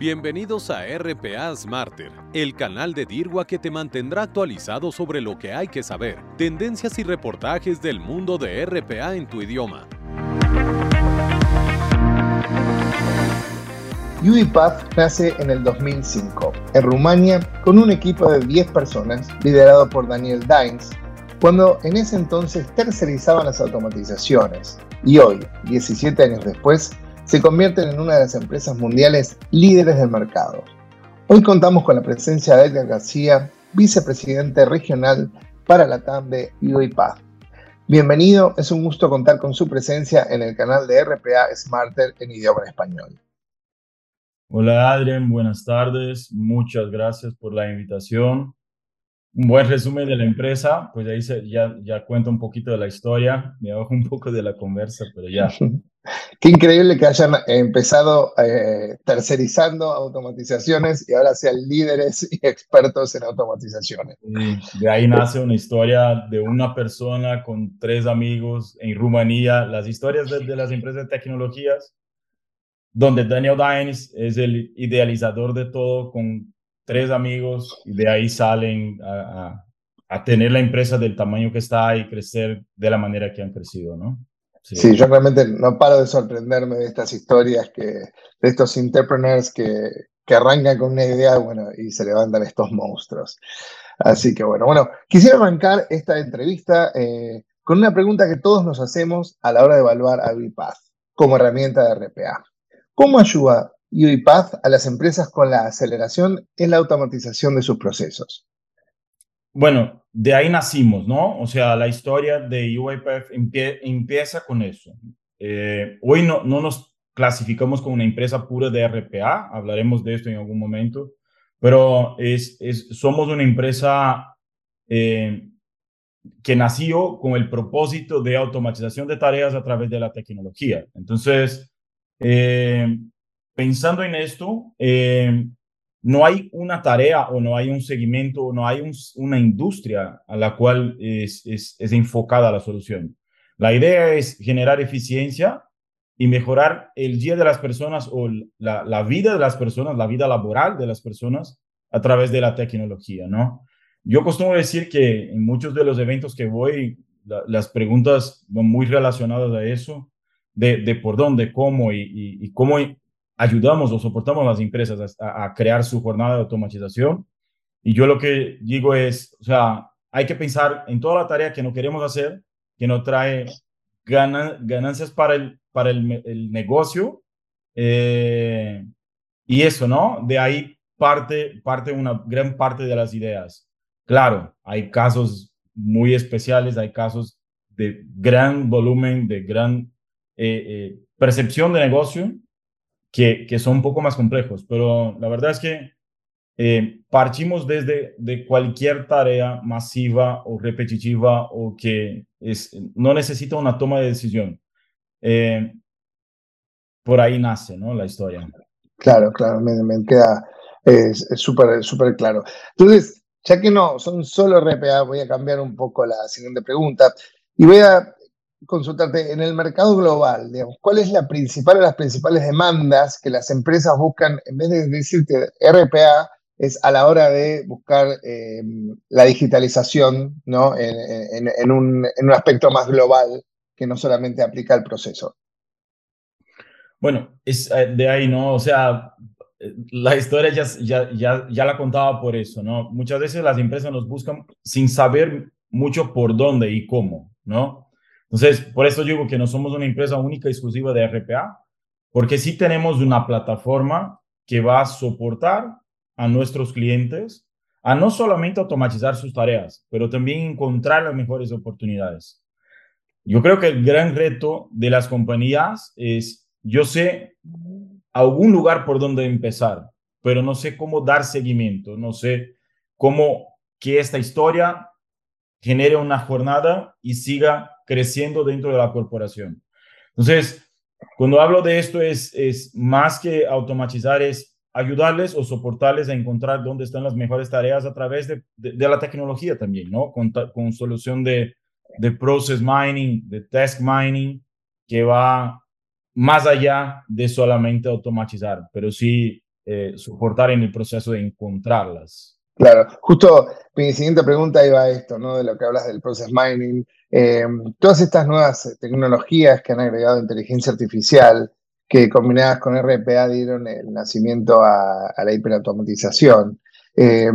Bienvenidos a RPA Smarter, el canal de DIRWA que te mantendrá actualizado sobre lo que hay que saber, tendencias y reportajes del mundo de RPA en tu idioma. UiPath nace en el 2005, en Rumania, con un equipo de 10 personas, liderado por Daniel Dines, cuando en ese entonces tercerizaban las automatizaciones. Y hoy, 17 años después, se convierten en una de las empresas mundiales líderes del mercado. Hoy contamos con la presencia de Edgar García, vicepresidente regional para la TAM de UiPath. Bienvenido, es un gusto contar con su presencia en el canal de RPA Smarter en idioma español. Hola Adrián, buenas tardes, muchas gracias por la invitación. Un buen resumen de la empresa, pues ahí se, ya, ya cuento un poquito de la historia, me bajo un poco de la conversa, pero ya. Qué increíble que hayan empezado eh, tercerizando automatizaciones y ahora sean líderes y expertos en automatizaciones. de ahí nace una historia de una persona con tres amigos en Rumanía. Las historias de, de las empresas de tecnologías donde Daniel Dines es el idealizador de todo con tres amigos y de ahí salen a, tener la empresa del tamaño que está y crecer de la manera que han crecido, ¿no? Sí. yo realmente no paro de sorprenderme de estas historias, que, de estos entrepreneurs que, que arrancan con una idea bueno, y se levantan estos monstruos. Así que bueno, bueno, quisiera arrancar esta entrevista eh, con una pregunta que todos nos hacemos a la hora de evaluar a VPath como herramienta de RPA. ¿Cómo ayuda UiPath a las empresas con la aceleración en la automatización de sus procesos? Bueno, de ahí nacimos, ¿no? O sea, la historia de UiPath empieza con eso. Eh, hoy no, no nos clasificamos como una empresa pura de RPA, hablaremos de esto en algún momento, pero es, somos una empresa eh, que nació con el propósito de automatización de tareas a través de la tecnología. Entonces, eh, pensando en esto, eh, no hay una tarea o no hay un seguimiento o no hay una industria a la cual es, enfocada la solución. La idea es generar eficiencia y mejorar el día de las personas o la, la, vida de las personas, la vida laboral de las personas a través de la tecnología, ¿no? Yo costumo decir que en muchos de los eventos que voy, las preguntas van muy relacionadas a eso de, por dónde, cómo y, cómo ayudamos o soportamos a las empresas a, crear su jornada de automatización. Y yo lo que digo es, o sea, hay que pensar en toda la tarea que no queremos hacer, que no trae ganancias para el, para el, negocio. Eh, y eso, ¿no? De ahí parte, parte una gran parte de las ideas. Claro, hay casos muy especiales, hay casos de gran volumen, de gran eh, eh, percepción de negocio que, que, son un poco más complejos, pero la verdad es que eh, partimos desde de cualquier tarea masiva o repetitiva o que es, no necesita una toma de decisión. por ahí nace ¿no? la historia. Claro, claro, me, me queda súper súper claro. Entonces, ya que no son solo RPA, voy a cambiar un poco la siguiente pregunta y voy a consultarte, en el mercado global, digamos, ¿cuál es la principal o las principales demandas que las empresas buscan, en vez de decirte RPA, es a la hora de buscar eh, la digitalización ¿no? En, un, aspecto más global que no solamente aplica al proceso? Bueno, es eh, de ahí, ¿no? O sea, la historia ya, ya, ya, ya la contaba por eso, ¿no? Muchas veces las empresas nos buscan sin saber mucho por dónde y cómo, ¿no? Entonces, por eso digo que no somos una empresa única y exclusiva de RPA, porque sí tenemos una plataforma que va a soportar a nuestros clientes a no solamente automatizar sus tareas, pero también encontrar las mejores oportunidades. Yo creo que el gran reto de las compañías es, yo sé algún lugar por donde empezar, pero no sé cómo dar seguimiento, no sé cómo que esta historia genere una jornada y siga creciendo dentro de la corporación. Entonces, cuando hablo de esto es, es más que automatizar, es ayudarles o soportarles a encontrar dónde están las mejores tareas a través de, de, la tecnología también, ¿no? Con, con solución de, de process mining, de task mining, que va más allá de solamente automatizar, pero sí eh, soportar en el proceso de encontrarlas. Claro, justo mi siguiente pregunta iba a esto, ¿no? De lo que hablas del process mining. Eh, todas estas nuevas tecnologías que han agregado inteligencia artificial, que combinadas con RPA dieron el nacimiento a, la hiperautomatización. Eh,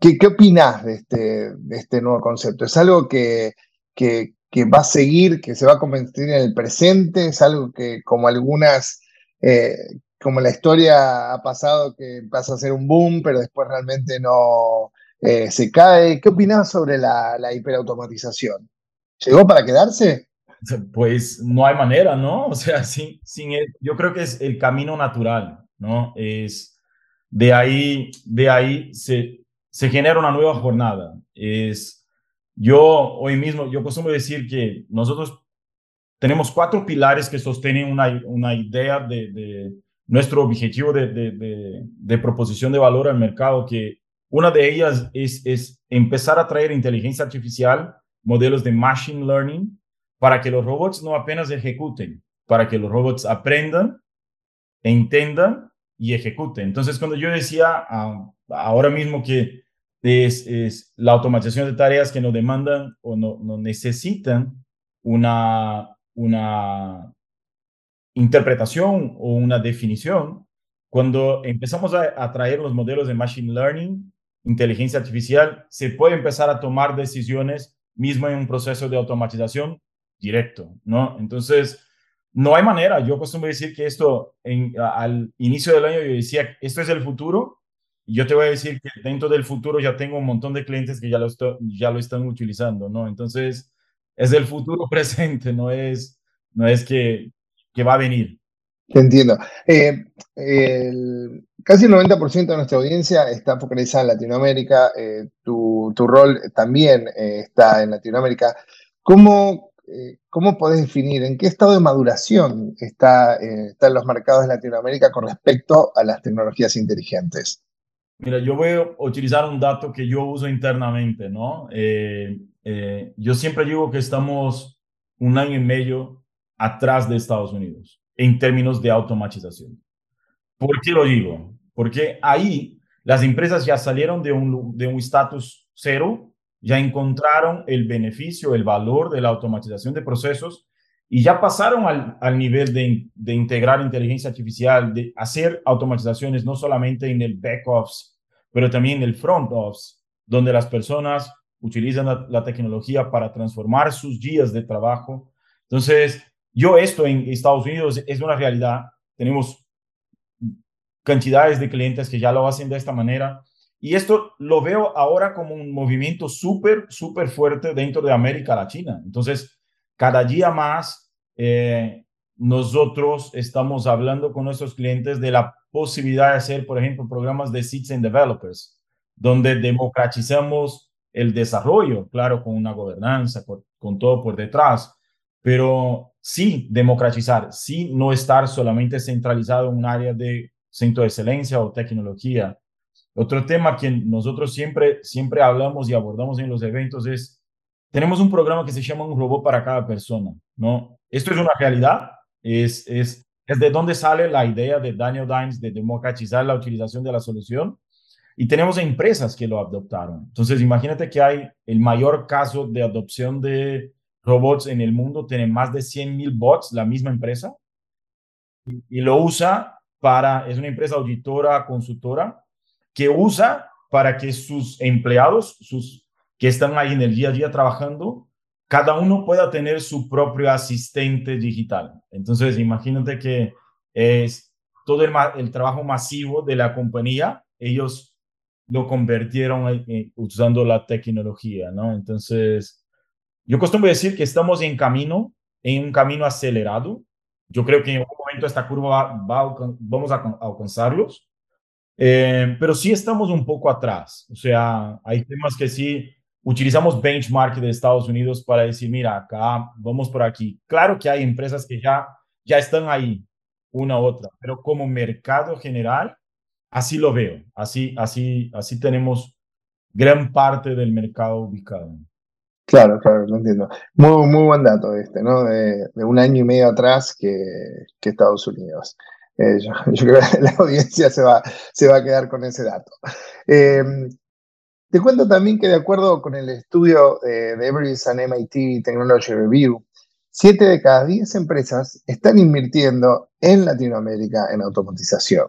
¿qué, ¿Qué opinás de este, de este nuevo concepto? ¿Es algo que, que, va a seguir, que se va a convertir en el presente? ¿Es algo que, como algunas eh, como la historia ha pasado que pasa a ser un boom, pero después realmente no eh, se cae. ¿Qué opinas sobre la, hiperautomatización? ¿Llegó para quedarse? Pues no hay manera, ¿no? O sea, sin, sin yo creo que es el camino natural, ¿no? Es de ahí, de ahí se, se genera una nueva jornada. Es, yo hoy mismo, yo costumo decir que nosotros tenemos cuatro pilares que sostienen una, una idea de nuestro objetivo de, proposición de valor al mercado, que una de ellas es, es empezar a traer inteligencia artificial, modelos de machine learning, para que los robots no apenas ejecuten, para que los robots aprendan, entendan y ejecuten. Entonces, cuando yo decía ah, ahora mismo que es, es, la automatización de tareas que no demandan o no, no necesitan una, una interpretación o una definición, cuando empezamos a, traer los modelos de Machine Learning, inteligencia artificial, se puede empezar a tomar decisiones mismo en un proceso de automatización directo, ¿no? Entonces, no hay manera. Yo acostumbro decir que esto, al inicio del año, yo decía, esto es el futuro. Y yo te voy a decir que dentro del futuro ya tengo un montón de clientes que ya lo, ya lo están utilizando, ¿no? Entonces, es el futuro presente, no es, no es que que va a venir. Te entiendo. Eh, casi el 90% de nuestra audiencia está focalizada en Latinoamérica. Eh, tu, rol también eh, está en Latinoamérica. ¿Cómo, ¿Cómo podés definir en qué estado de maduración está, están los mercados de Latinoamérica con respecto a las tecnologías inteligentes? Mira, yo voy a utilizar un dato que yo uso internamente, ¿no? yo siempre digo que estamos un año y medio atrás de Estados Unidos en términos de automatización. ¿Por qué lo digo? Porque ahí las empresas ya salieron de un de un estatus cero, ya encontraron el beneficio, el valor de la automatización de procesos y ya pasaron al, al nivel de, de, integrar inteligencia artificial, de hacer automatizaciones no solamente en el back office, pero también en el front office, donde las personas utilizan la, la tecnología para transformar sus días de trabajo. Entonces, yo esto en Estados Unidos es una realidad. Tenemos cantidades de clientes que ya lo hacen de esta manera. Y esto lo veo ahora como un movimiento súper, súper fuerte dentro de América Latina. Entonces, cada día más eh, nosotros estamos hablando con nuestros clientes de la posibilidad de hacer, por ejemplo, programas de and Developers, donde democratizamos el desarrollo, claro, con una gobernanza, con, con todo por detrás, pero sí democratizar, sí no estar solamente centralizado en un área de centro de excelencia o tecnología. Otro tema que nosotros siempre, siempre hablamos y abordamos en los eventos es, tenemos un programa que se llama Un Robot para cada persona, ¿no? Esto es una realidad, es, es, es de dónde sale la idea de Daniel Dines de democratizar la utilización de la solución y tenemos empresas que lo adoptaron. Entonces, imagínate que hay el mayor caso de adopción de robots en el mundo, tiene más de 100 mil bots, la misma empresa, y, lo usa para, es una empresa auditora, consultora, que usa para que sus empleados, sus que están ahí en el día a día trabajando, cada uno pueda tener su propio asistente digital. Entonces, imagínate que es todo el, el trabajo masivo de la compañía, ellos lo convirtieron usando la tecnología, ¿no? Entonces, yo costumbro decir que estamos en camino, en un camino acelerado. Yo creo que en algún momento esta curva va, vamos a, alcanzarlos, eh, pero sí estamos un poco atrás. O sea, hay temas que sí utilizamos benchmark de Estados Unidos para decir, mira, acá vamos por aquí. Claro que hay empresas que ya, ya están ahí, una u otra, pero como mercado general, así lo veo. Así, así, así tenemos gran parte del mercado ubicado. Claro, claro, lo entiendo. Muy, muy buen dato este, ¿no? De, un año y medio atrás que, Estados Unidos. Eh, yo, creo que la audiencia se va, se va a quedar con ese dato. Em, te cuento también que de acuerdo con el estudio de Everest and MIT Technology Review, siete de cada diez empresas están invirtiendo en Latinoamérica en automatización.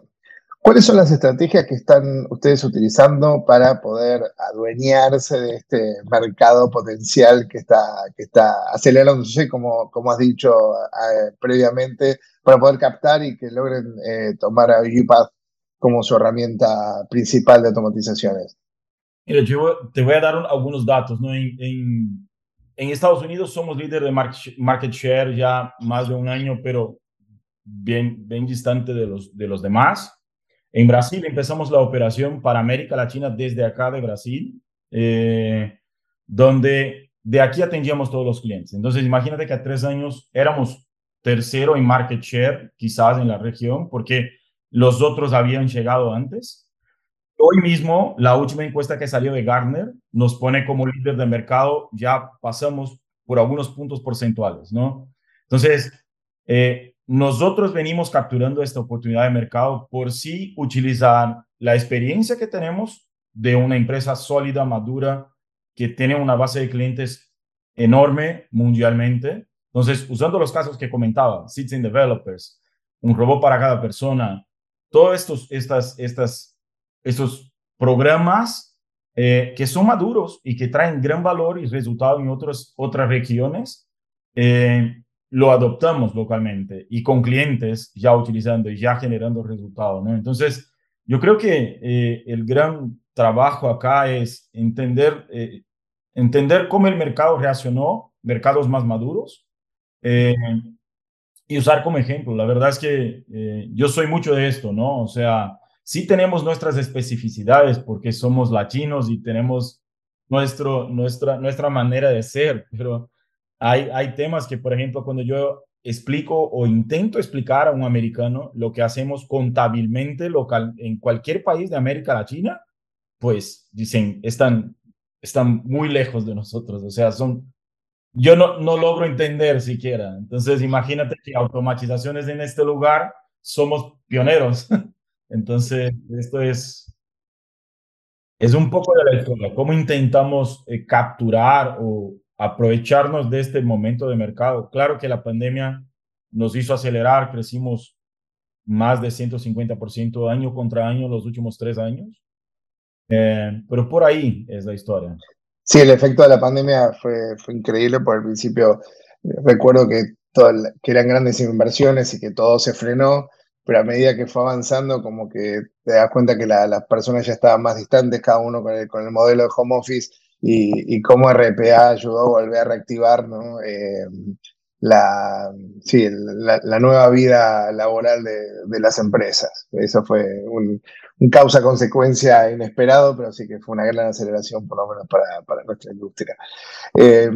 ¿Cuáles son las estrategias que están ustedes utilizando para poder adueñarse de este mercado potencial que está, que está acelerándose, como, como has dicho eh, previamente, para poder captar y que logren eh, tomar a UPath como su herramienta principal de automatizaciones? Mira, yo te voy a dar algunos datos. ¿no? En, en, en, Estados Unidos somos líder de market share ya más de un año, pero bien, bien distante de los, de los demás. En Brasil empezamos la operación para América Latina desde acá de Brasil, eh, donde de aquí atendíamos todos los clientes. Entonces, imagínate que a tres años éramos tercero en market share, quizás en la región, porque los otros habían llegado antes. Hoy mismo, la última encuesta que salió de Gartner nos pone como líder de mercado, ya pasamos por algunos puntos porcentuales, ¿no? Entonces, eh, nosotros venimos capturando esta oportunidad de mercado por sí utilizar la experiencia que tenemos de una empresa sólida, madura, que tiene una base de clientes enorme mundialmente. Entonces, usando los casos que comentaba, Citizen Developers, un robot para cada persona, todos estos, estas, estas, estos programas eh, que son maduros y que traen gran valor y resultado en otras otras regiones, eh, lo adoptamos localmente y con clientes ya utilizando y ya generando resultados, ¿no? Entonces, yo creo que eh, el gran trabajo acá es entender, eh, entender cómo el mercado reaccionó, mercados más maduros, eh, y usar como ejemplo. La verdad es que yo soy mucho de esto, ¿no? O sea, sí tenemos nuestras especificidades porque somos latinos y tenemos nuestro, nuestra, nuestra manera de ser, pero hay, hay temas que, por ejemplo, cuando yo explico o intento explicar a un americano lo que hacemos contabilmente local en cualquier país de América Latina, pues dicen, están, están muy lejos de nosotros, o sea, son, yo no, no logro entender siquiera. Entonces, imagínate que automatizaciones en este lugar somos pioneros. Entonces, esto es, es un poco de la historia, cómo intentamos eh, capturar o aprovecharnos de este momento de mercado. Claro que la pandemia nos hizo acelerar, crecimos más de 150% año contra año los últimos tres años, eh, pero por ahí es la historia. Sí, el efecto de la pandemia fue, fue increíble. Por el principio recuerdo que, todo que eran grandes inversiones y que todo se frenó, pero a medida que fue avanzando, como que te das cuenta que las personas ya estaban más distantes, cada uno con el, con el modelo de home office y, cómo RPA ayudó a volver a reactivar ¿no? Eh, la, sí, la, nueva vida laboral de, las empresas. Eso fue un, causa-consecuencia inesperado, pero sí que fue una gran aceleración, por lo menos para, para nuestra industria. Eh,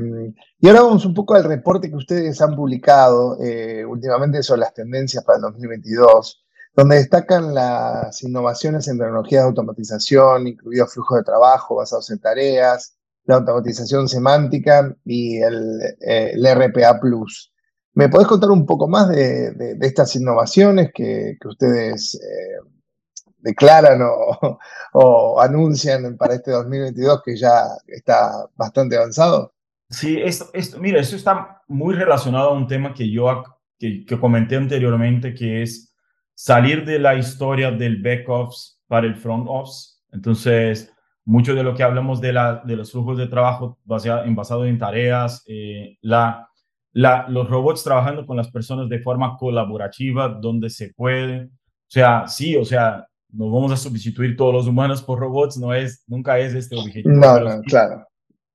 y ahora vamos un poco al reporte que ustedes han publicado eh, últimamente sobre las tendencias para el 2022 donde destacan las innovaciones en tecnologías de automatización, incluidos flujos de trabajo basados en tareas, la automatización semántica y el, eh, RPA Plus. ¿Me podés contar un poco más de, estas innovaciones que, ustedes eh, declaran o, anuncian para este 2022 que ya está bastante avanzado? Sí, esto, esto, mira, eso está muy relacionado a un tema que yo que comenté anteriormente, que es salir de la historia del back office para el front office. Entonces, mucho de lo que hablamos de, la, de los flujos de trabajo basado, en, basado en tareas, eh, la, la, los robots trabajando con las personas de forma colaborativa, donde se puede. O sea, sí, o sea, no vamos a sustituir todos los humanos por robots, no es, nunca es este objetivo. No, no, claro.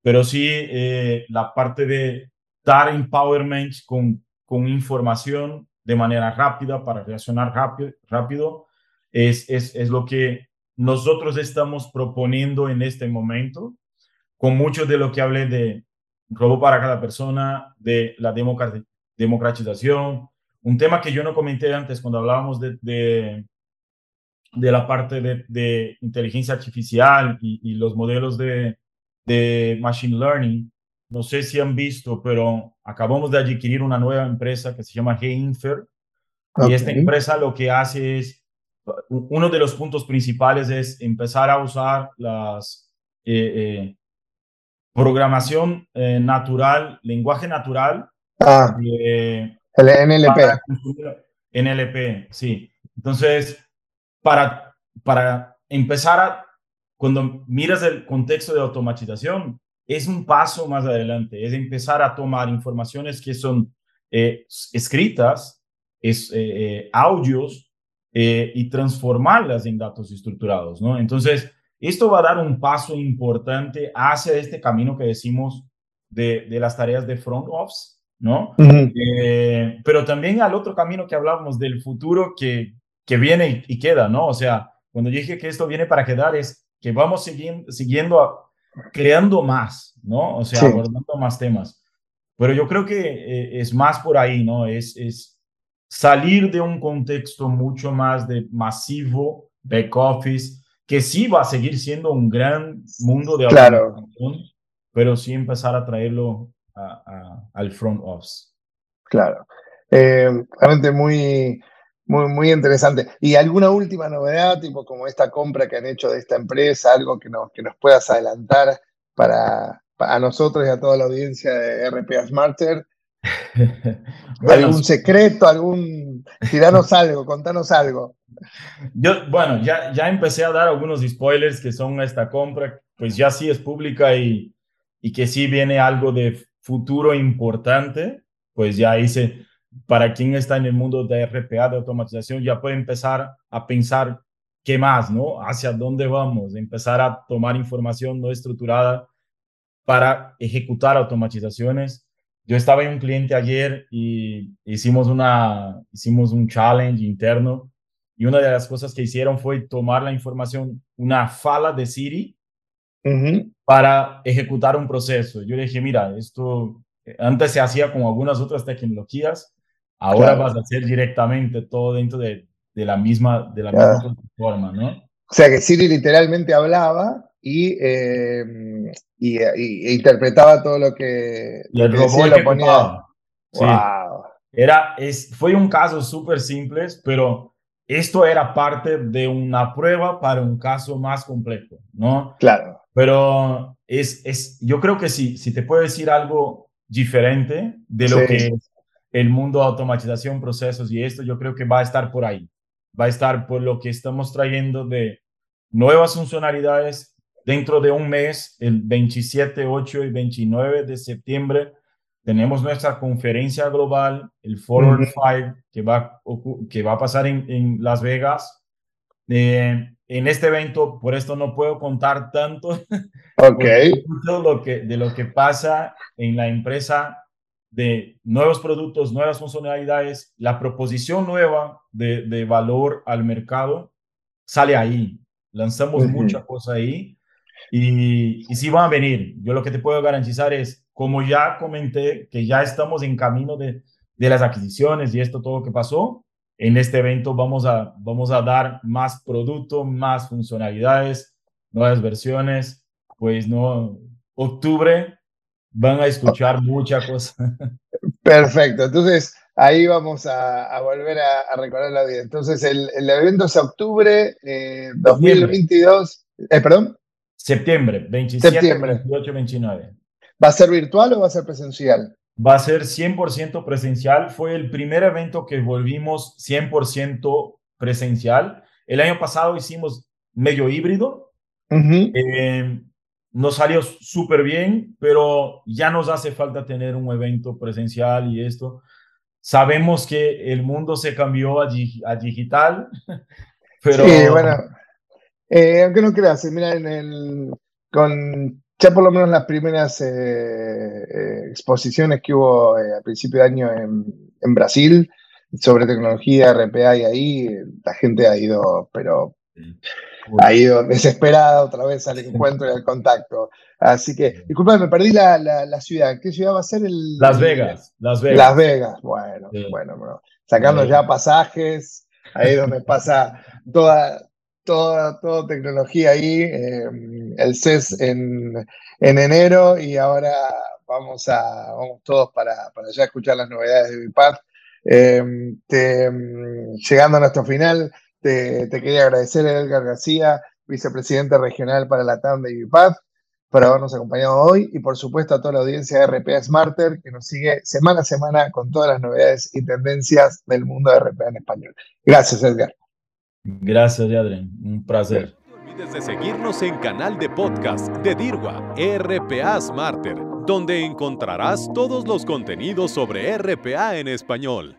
Pero sí, eh, la parte de dar empowerment con, con información de manera rápida, para reaccionar rápido, es, es, es lo que nosotros estamos proponiendo en este momento, con mucho de lo que hablé de robo para cada persona, de la democratización, un tema que yo no comenté antes cuando hablábamos de, de, la parte de, de, inteligencia artificial y, y los modelos de, de machine learning, no sé si han visto, pero acabamos de adquirir una nueva empresa que se llama G-Infer. Y esta empresa lo que hace es, uno de los puntos principales es empezar a usar las eh, eh, programación eh, natural, lenguaje natural. Ah, el NLP. NLP, sí. Entonces, para, para empezar a, cuando miras el contexto de automatización, es un paso más adelante, es empezar a tomar informaciones que son eh, escritas, es, eh, eh, audios, y transformarlas en datos estructurados, ¿no? Entonces, esto va a dar un paso importante hacia este camino que decimos de, de las tareas de front office, ¿no? pero también al otro camino que hablábamos del futuro que, que viene y, queda, ¿no? O sea, cuando dije que esto viene para quedar es que vamos siguiendo, siguiendo creando más, ¿no? O sea, abordando más temas. Pero yo creo que eh, es más por ahí, ¿no? Es, es salir de un contexto mucho más de masivo, back office, que sí va a seguir siendo un gran mundo de claro. pero sí empezar a traerlo al front office. Claro. Eh, realmente muy, muy, muy interesante. ¿Y alguna última novedad, tipo como esta compra que han hecho de esta empresa, algo que nos, que nos puedas adelantar para, a nosotros y a toda la audiencia de RPA Smarter? ¿Algún secreto? algún Tiranos algo, contanos algo. Yo, bueno, ya, ya empecé a dar algunos spoilers que son esta compra, pues ya sí es pública y, y que sí viene algo de futuro importante, pues ya hice, para quien está en el mundo de RPA, de automatización, ya puede empezar a pensar qué más, ¿no? Hacia dónde vamos, empezar a tomar información no estructurada para ejecutar automatizaciones. Yo estaba en un cliente ayer y hicimos, una, hicimos un challenge interno y una de las cosas que hicieron fue tomar la información, una fala de Siri, para ejecutar un proceso. Yo le dije, mira, esto antes se hacía con algunas otras tecnologías, Ahora vas a hacer directamente todo dentro de, de la misma, de la misma plataforma, ¿no? O sea que Siri literalmente hablaba y, eh, y, interpretaba todo lo que, y el robot lo ponía. Wow. Era, es, fue un caso súper simple, pero esto era parte de una prueba para un caso más complejo, ¿no? Claro. Pero es, es, yo creo que sí, si te puedo decir algo diferente de lo que el mundo de automatización, procesos y esto, yo creo que va a estar por ahí. Va a estar por lo que estamos trayendo de nuevas funcionalidades dentro de un mes, el 27, 8 y 29 de septiembre. Tenemos nuestra conferencia global, el Forward 5, que va, que va a pasar en, Las Vegas. Eh, en este evento, por esto no puedo contar tanto okay. lo que, de lo que pasa en la empresa de nuevos productos, nuevas funcionalidades, la proposición nueva de, valor al mercado sale ahí. Lanzamos mucha cosa ahí y, y sí van a venir. Yo lo que te puedo garantizar es, como ya comenté, que ya estamos en camino de, de las adquisiciones y esto todo que pasó. En este evento vamos a, vamos a dar más producto, más funcionalidades, nuevas versiones. Pues no, octubre van a escuchar mucha cosa. Perfecto, entonces ahí vamos a, volver a, recordar la vida. Entonces el, evento es octubre 2022, eh, eh, perdón. Septiembre, 27, Septiembre. 28, 29. ¿Va a ser virtual o va a ser presencial? Va a ser 100% presencial. Fue el primer evento que volvimos 100% presencial. El año pasado hicimos medio híbrido nos salió súper bien, pero ya nos hace falta tener un evento presencial y esto. Sabemos que el mundo se cambió a, digital, pero... Sí, bueno, eh, aunque no creas, eh, mira, en el, con ya por lo menos las primeras eh, exposiciones que hubo a principio de año en, en Brasil sobre tecnología, RPA y ahí, la gente ha ido, pero ha ido desesperada otra vez al encuentro y al contacto. Así que, disculpa, me perdí la, la, ciudad. ¿Qué ciudad va a ser? El, Las Vegas. Las Vegas. Las Vegas. Bueno, bueno, bueno. Sacando ya pasajes, ahí donde pasa toda, toda, toda tecnología ahí, eh, el CES en, en, enero y ahora vamos, a, vamos todos para, para ya escuchar las novedades de Bipad. Eh, llegando a nuestro final, te, te, quería agradecer a Edgar García, vicepresidente regional para la TAM de Bipad, por habernos acompañado hoy y por supuesto a toda la audiencia de RPA Smarter que nos sigue semana a semana con todas las novedades y tendencias del mundo de RPA en español. Gracias, Edgar. Gracias, Adrián. Un placer. No olvides de seguirnos en canal de podcast de DIRWA, RPA Smarter, donde encontrarás todos los contenidos sobre RPA en español.